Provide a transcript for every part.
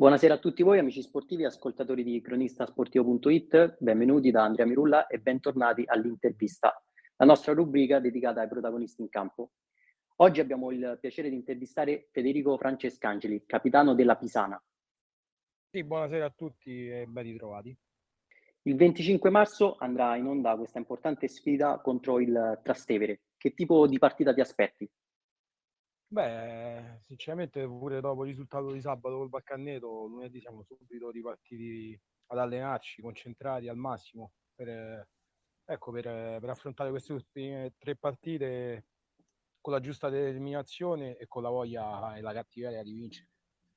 Buonasera a tutti voi amici sportivi e ascoltatori di cronistasportivo.it, benvenuti da Andrea Mirulla e bentornati all'intervista, la nostra rubrica dedicata ai protagonisti in campo. Oggi abbiamo il piacere di intervistare Federico Francescangeli, capitano della Pisana. Sì, buonasera a tutti e ben ritrovati. Il 25 marzo andrà in onda questa importante sfida contro il Trastevere. Che tipo di partita ti aspetti? Beh, sinceramente pure dopo il risultato di sabato col Baccanneto, lunedì siamo subito ripartiti ad allenarci, concentrati al massimo per, ecco, per, per affrontare queste ultime tre partite con la giusta determinazione e con la voglia e la cattiveria di vincere,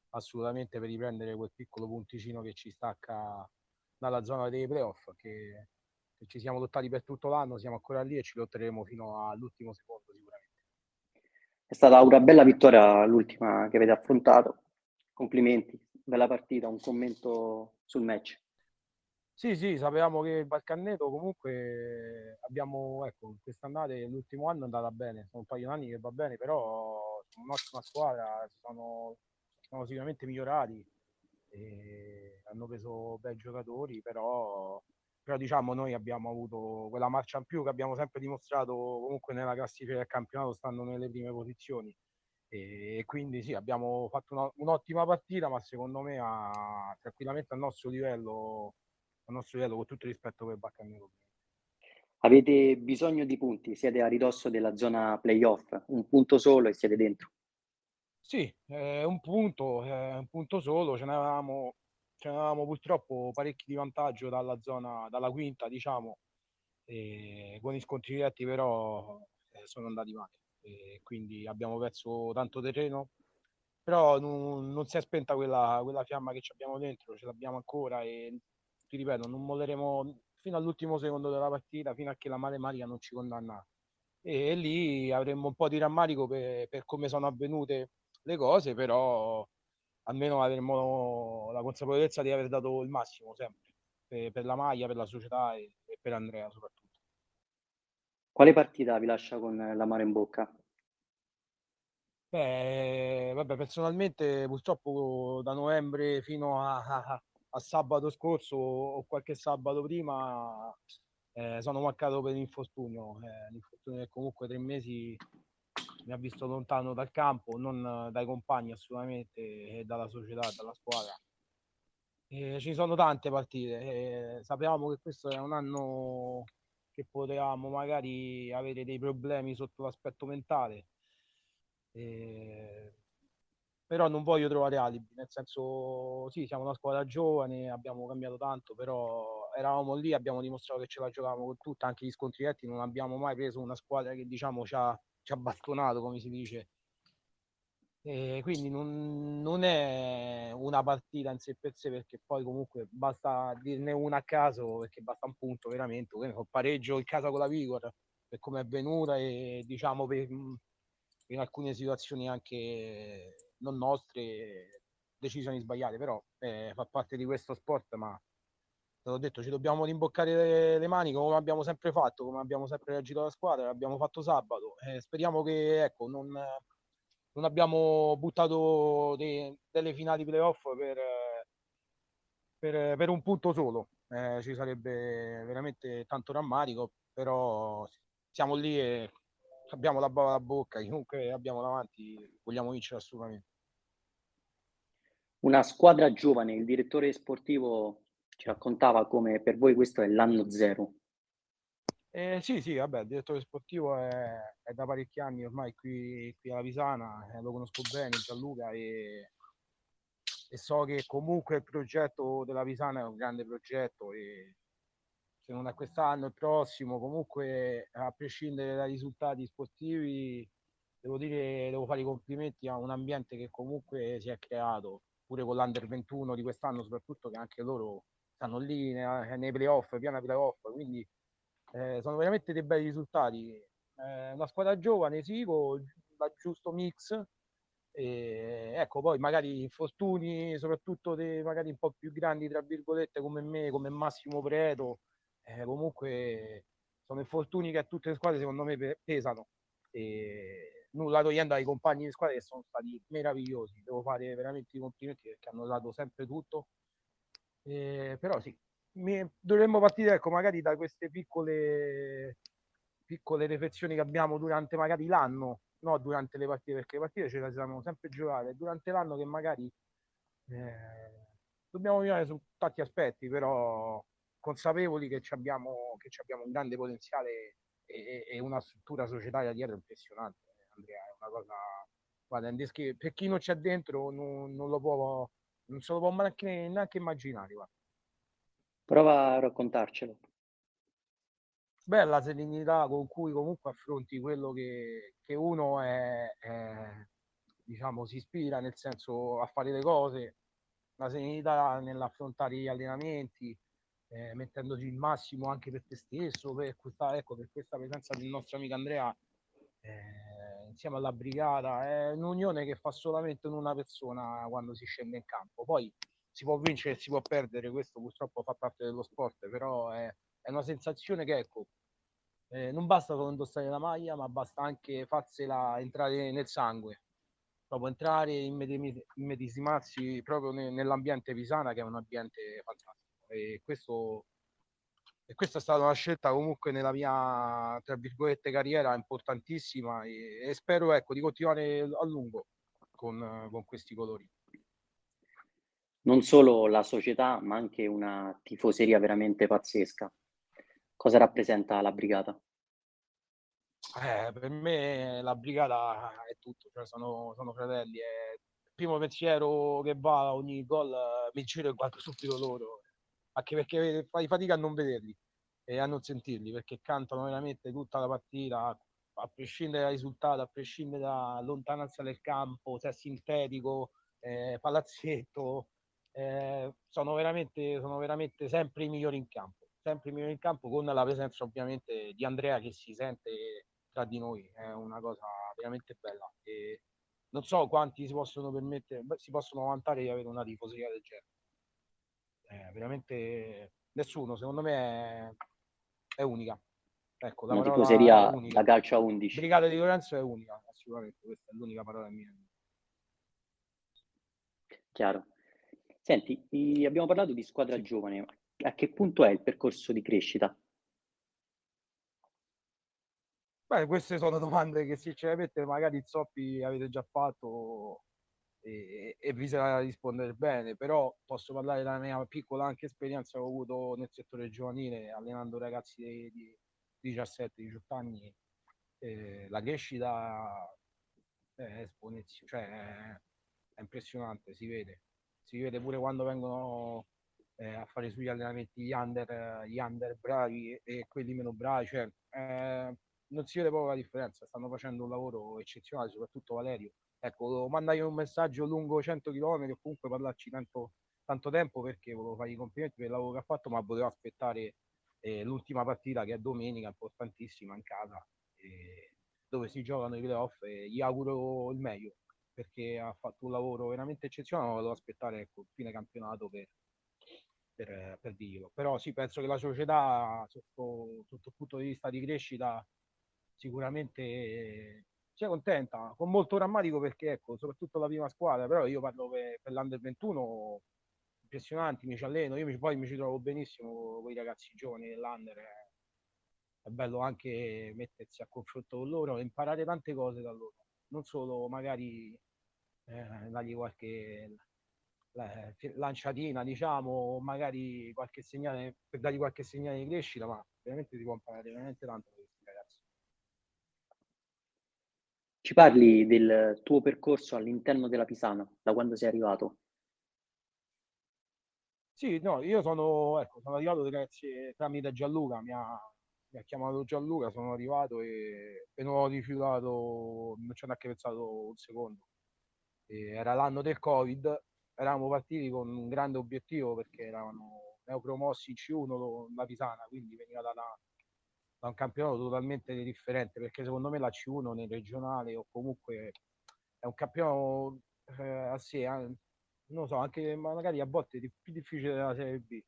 assolutamente per riprendere quel piccolo punticino che ci stacca dalla zona dei playoff, che, che ci siamo lottati per tutto l'anno, siamo ancora lì e ci lotteremo fino all'ultimo secondo. È stata una bella vittoria l'ultima che avete affrontato. Complimenti, bella partita, un commento sul match. Sì, sì, sapevamo che il Balcanneto comunque abbiamo, ecco, quest'annata, l'ultimo anno è andata bene, sono un paio di anni che va bene, però sono un'ottima squadra, sono, sono sicuramente migliorati, hanno preso bei giocatori, però però diciamo noi abbiamo avuto quella marcia in più che abbiamo sempre dimostrato comunque nella classifica del campionato stando nelle prime posizioni. E quindi sì abbiamo fatto una, un'ottima partita ma secondo me ha tranquillamente al nostro livello al nostro livello con tutto il rispetto per Baccanero avete bisogno di punti? Siete a ridosso della zona playoff? Un punto solo e siete dentro? Sì, eh, un punto, eh, un punto solo, ce n'avevamo avevamo purtroppo parecchi di vantaggio dalla zona, dalla quinta, diciamo, e con i scontri diretti però eh, sono andati male. E quindi abbiamo perso tanto terreno, però non, non si è spenta quella, quella, fiamma che abbiamo dentro, ce l'abbiamo ancora e ti ripeto, non molleremo fino all'ultimo secondo della partita, fino a che la matematica non ci condanna. E, e lì avremmo un po' di rammarico per, per come sono avvenute le cose, però almeno avremmo la consapevolezza di aver dato il massimo sempre per, per la maglia, per la società e, e, per Andrea soprattutto. Quale partita vi lascia con la mare in bocca? Beh, vabbè, personalmente purtroppo da novembre fino a, a, a sabato scorso o qualche sabato prima eh, sono mancato per l'infortunio, eh, l'infortunio che comunque tre mesi mi ha visto lontano dal campo, non dai compagni assolutamente, e dalla società, dalla squadra. E ci sono tante partite, e sapevamo che questo è un anno che potevamo magari avere dei problemi sotto l'aspetto mentale. E... Però non voglio trovare alibi, nel senso sì, siamo una squadra giovane, abbiamo cambiato tanto, però eravamo lì, abbiamo dimostrato che ce la giocavamo con tutta, anche gli scontri diretti, non abbiamo mai preso una squadra che diciamo ci ha ci ha bastonato, come si dice. E quindi non, non, è una partita in sé per sé perché poi comunque basta dirne una a caso perché basta un punto veramente un pareggio in casa con la Vigor per come è venuta e diciamo per, in alcune situazioni anche non nostre decisioni sbagliate però eh, fa parte di questo sport ma l'ho detto, ci dobbiamo rimboccare le, le, maniche come abbiamo sempre fatto, come abbiamo sempre reagito alla squadra, l'abbiamo fatto sabato. Eh, speriamo che ecco, non, non abbiamo buttato dei, delle finali playoff per, per, per un punto solo. Eh, ci sarebbe veramente tanto rammarico, però siamo lì e abbiamo la bava alla bocca, comunque abbiamo davanti, vogliamo vincere assolutamente. Una squadra giovane, il direttore sportivo ci raccontava come per voi questo è l'anno zero. Eh, sì, sì, vabbè, il direttore sportivo è, è da parecchi anni ormai qui, qui alla Pisana, eh, lo conosco bene, Gianluca, e, e, so che comunque il progetto della Pisana è un grande progetto e se non è quest'anno, il prossimo, comunque a prescindere dai risultati sportivi, devo dire, devo fare i complimenti a un ambiente che comunque si è creato, pure con l'Under 21 di quest'anno soprattutto, che anche loro stanno lì nei, nei playoff, piena playoff, quindi eh, sono veramente dei bei risultati. Eh, una squadra giovane, sì, con il giusto mix. E, ecco, poi magari infortuni, soprattutto dei magari un po' più grandi, tra virgolette, come me, come Massimo Preto, eh, comunque sono infortuni che a tutte le squadre secondo me pesano. E, nulla togliendo ai compagni di squadra che sono stati meravigliosi. Devo fare veramente i complimenti perché hanno dato sempre tutto. Eh, però sì, mi, dovremmo partire ecco, magari da queste piccole, piccole riflessioni che abbiamo durante magari l'anno, no durante le partite, perché le partite ce le siamo sempre giocate, durante l'anno che magari eh, dobbiamo migliorare su tanti aspetti, però consapevoli che abbiamo, che abbiamo un grande potenziale e, e, una struttura societaria dietro impressionante. Andrea, è una cosa guarda, per chi non c'è dentro non, non, lo può, non se lo può neanche, neanche immaginare. Guarda. Prova a raccontarcelo. Beh, la serenità con cui comunque affronti quello che, che uno è, è, diciamo, si ispira nel senso a fare le cose, la serenità nell'affrontare gli allenamenti, eh, mettendosi il massimo anche per te stesso, per questa, ecco, per questa presenza del nostro amico Andrea eh, insieme alla brigata. È un'unione che fa solamente una persona quando si scende in campo. Poi si può vincere e si può perdere, questo purtroppo fa parte dello sport, però è, è una sensazione che ecco, eh, non basta solo indossare la maglia, ma basta anche farsela entrare nel sangue, proprio entrare, immedesimarsi proprio nell'ambiente pisana che è un ambiente fantastico e questo, e questa è stata una scelta comunque nella mia tra virgolette carriera importantissima e, e spero ecco, di continuare a lungo con, con questi colori. Non solo la società, ma anche una tifoseria veramente pazzesca. Cosa rappresenta la brigata? Eh, per me la brigata è tutto, cioè sono, sono fratelli. È il primo pensiero che va a ogni gol, mi giro e guardo subito loro anche perché fai fatica a non vederli e a non sentirli perché cantano veramente tutta la partita a prescindere dal risultato, a prescindere da lontananza del campo, se è sintetico, eh, palazzetto, eh, sono, veramente, sono veramente sempre i migliori in campo, sempre i migliori in campo con la presenza ovviamente di Andrea che si sente tra di noi, è una cosa veramente bella e non so quanti si possono permettere, si possono vantare di avere una tifoseria del genere eh, veramente nessuno, secondo me è, è unica. Ecco, la Una tifoseria da calcio a 11. Brigata di Lorenzo è unica, assolutamente, questa è l'unica parola mia. Chiaro. Senti, abbiamo parlato di squadra sì. giovane, a che punto è il percorso di crescita? Beh, queste sono domande che sinceramente magari Zoppi avete già fatto e, e sarà rispondere bene, però posso parlare della mia piccola anche esperienza che ho avuto nel settore giovanile allenando ragazzi di, di 17-18 anni. Eh, la crescita è esponenziale, cioè è, impressionante, si vede. Si vede pure quando vengono eh, a fare sugli allenamenti gli under, gli under bravi e, e quelli meno bravi, cioè, eh, non si vede proprio la differenza, stanno facendo un lavoro eccezionale, soprattutto Valerio ecco, mandai un messaggio lungo 100 km o comunque parlarci tanto, tanto tempo perché volevo fare i complimenti per il lavoro che ha fatto, ma volevo aspettare eh, l'ultima partita che è domenica, importantissima in casa, eh, dove si giocano i playoff e gli auguro il meglio perché ha fatto un lavoro veramente eccezionale, ma volevo aspettare ecco, fine campionato per, per, per dirlo. Però sì, penso che la società sotto, sotto il punto di vista di crescita sicuramente sia contenta, con molto rammarico perché ecco, soprattutto la prima squadra, però io parlo per, per l'Under 21, impressionanti, mi ci alleno, io mi, poi mi ci trovo benissimo con i ragazzi giovani dell'Under, è, è bello anche mettersi a confronto con loro imparare tante cose da loro, non solo magari eh, dargli qualche lanciatina, diciamo, magari qualche segnale, per dargli qualche segnale di crescita, ma veramente si può imparare veramente tanto Ci parli del tuo percorso all'interno della Pisana, da quando sei arrivato? Sì, no, io sono, ecco, sono arrivato grazie tramite Gianluca, mi ha, mi ha chiamato Gianluca, sono arrivato e, e non ho rifiutato, non ci ho neanche pensato un secondo. E era l'anno del Covid, eravamo partiti con un grande obiettivo perché eravamo neopromossi in C1 la Pisana, quindi veniva dalla, da un campionato totalmente differente perché secondo me la C1 nel regionale o comunque è un campionato eh, a sé, eh, non so, anche magari a volte è più difficile della Serie B.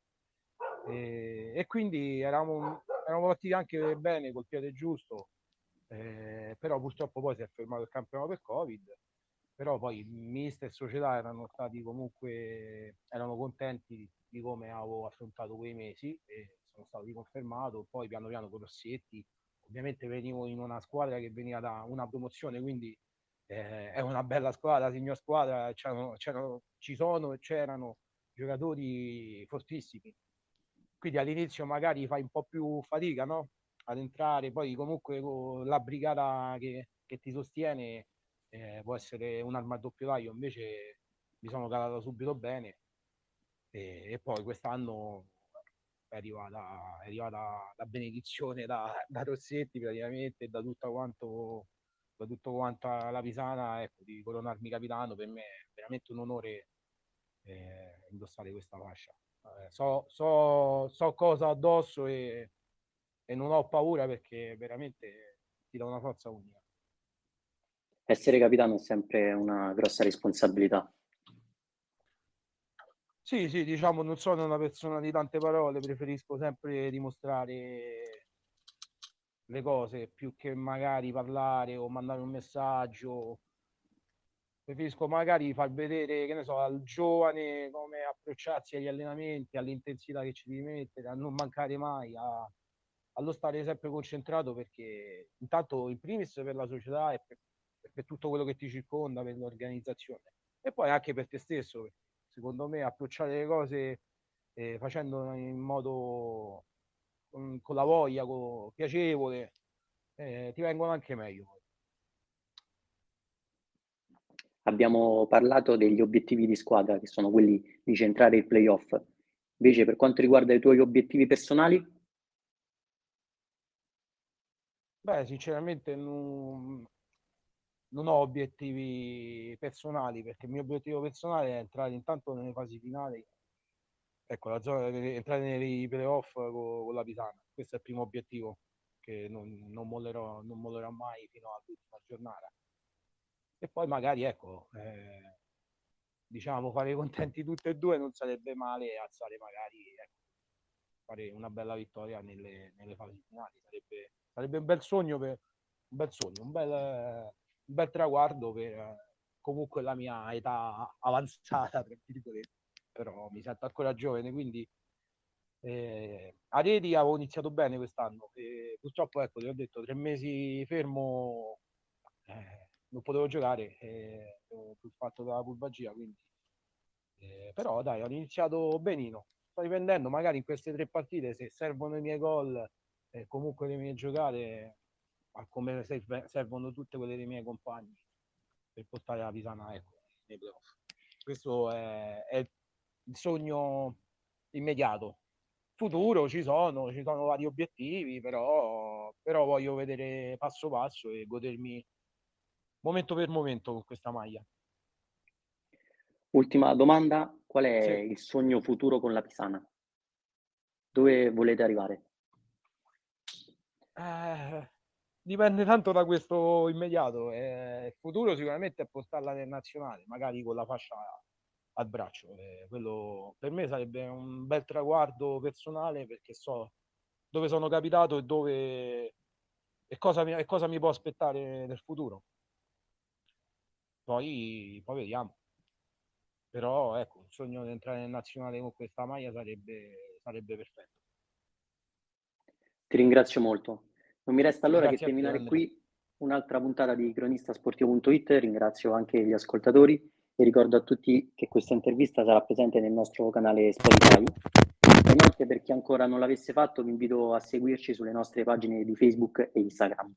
E, e quindi eravamo, eravamo partiti anche bene col piede giusto eh, però purtroppo poi si è fermato il campionato per Covid, però poi mister e società erano stati comunque, erano contenti di come avevo affrontato quei mesi e sono stato riconfermato, poi piano piano con Rossetti, ovviamente venivo in una squadra che veniva da una promozione, quindi eh, è una bella squadra, signor squadra, c'erano, c'erano, ci sono e c'erano giocatori fortissimi. Quindi all'inizio magari fai un po' più fatica no? ad entrare, poi comunque la brigata che, che ti sostiene eh, può essere un'arma a doppio taglio, invece mi sono calato subito bene e, e poi quest'anno è arrivata, è arrivata la benedizione da, da Rossetti praticamente da tutto quanto da tutto quanto la Pisana ecco, di coronarmi capitano per me è veramente un onore eh, indossare questa fascia. Eh, so, so, so, cosa addosso e, e non ho paura perché veramente ti dà una forza unica. Essere capitano è sempre una grossa responsabilità sì, sì, diciamo, non sono una persona di tante parole, preferisco sempre dimostrare le cose più che magari parlare o mandare un messaggio. Preferisco magari far vedere, che ne so, al giovane come approcciarsi agli allenamenti, all'intensità che ci devi mettere, a non mancare mai, a, allo stare sempre concentrato perché intanto in primis per la società e per, per tutto quello che ti circonda, per l'organizzazione e poi anche per te stesso secondo me approcciare le cose eh, facendo in modo con, con la voglia, con, piacevole, eh, ti vengono anche meglio. Abbiamo parlato degli obiettivi di squadra, che sono quelli di centrare il playoff. Invece, per quanto riguarda i tuoi obiettivi personali? Beh, sinceramente non, non ho obiettivi personali perché il mio obiettivo personale è entrare intanto nelle fasi finali ecco la zona entrare nei playoff con, con la Pisana. Questo è il primo obiettivo che non, non, mollerò, non mollerò mai fino all'ultima giornata. E poi magari ecco eh, diciamo fare contenti tutte e due non sarebbe male alzare magari ecco, fare una bella vittoria nelle, nelle fasi finali. Sarebbe, sarebbe un bel sogno per un bel sogno un bel un bel traguardo per comunque la mia età avanzata, tra virgolette, però mi sento ancora giovane, quindi eh, a Reti avevo iniziato bene quest'anno, e purtroppo ecco, ti ho detto, tre mesi fermo, eh, non potevo giocare eh, sul fatto della pulpagia, quindi eh, però dai, ho iniziato benino, sto riprendendo magari in queste tre partite, se servono i miei gol, eh, comunque le mie giocate, a come servono tutte quelle dei miei compagni per portare la Pisana ecco, nei playoff. Questo è, è, il sogno immediato. Futuro ci sono, ci sono vari obiettivi, però, però voglio vedere passo passo e godermi momento per momento con questa maglia. Ultima domanda, qual è sì. il sogno futuro con la Pisana? Dove volete arrivare? Eh, dipende tanto da questo immediato. Eh, il futuro sicuramente è portarla nel nazionale, magari con la fascia al braccio. Eh, quello per me sarebbe un bel traguardo personale perché so dove sono capitato e dove e cosa mi, e cosa mi può aspettare nel futuro. Poi, poi vediamo. Però ecco, il sogno di entrare nel nazionale con questa maglia sarebbe, sarebbe perfetto. Ti ringrazio molto. Non mi resta allora Grazie che terminare qui un'altra puntata di cronistasportivo.it. Ringrazio anche gli ascoltatori e ricordo a tutti che questa intervista sarà presente nel nostro canale Spotify. Inoltre, per chi ancora non l'avesse fatto, vi invito a seguirci sulle nostre pagine di Facebook e Instagram.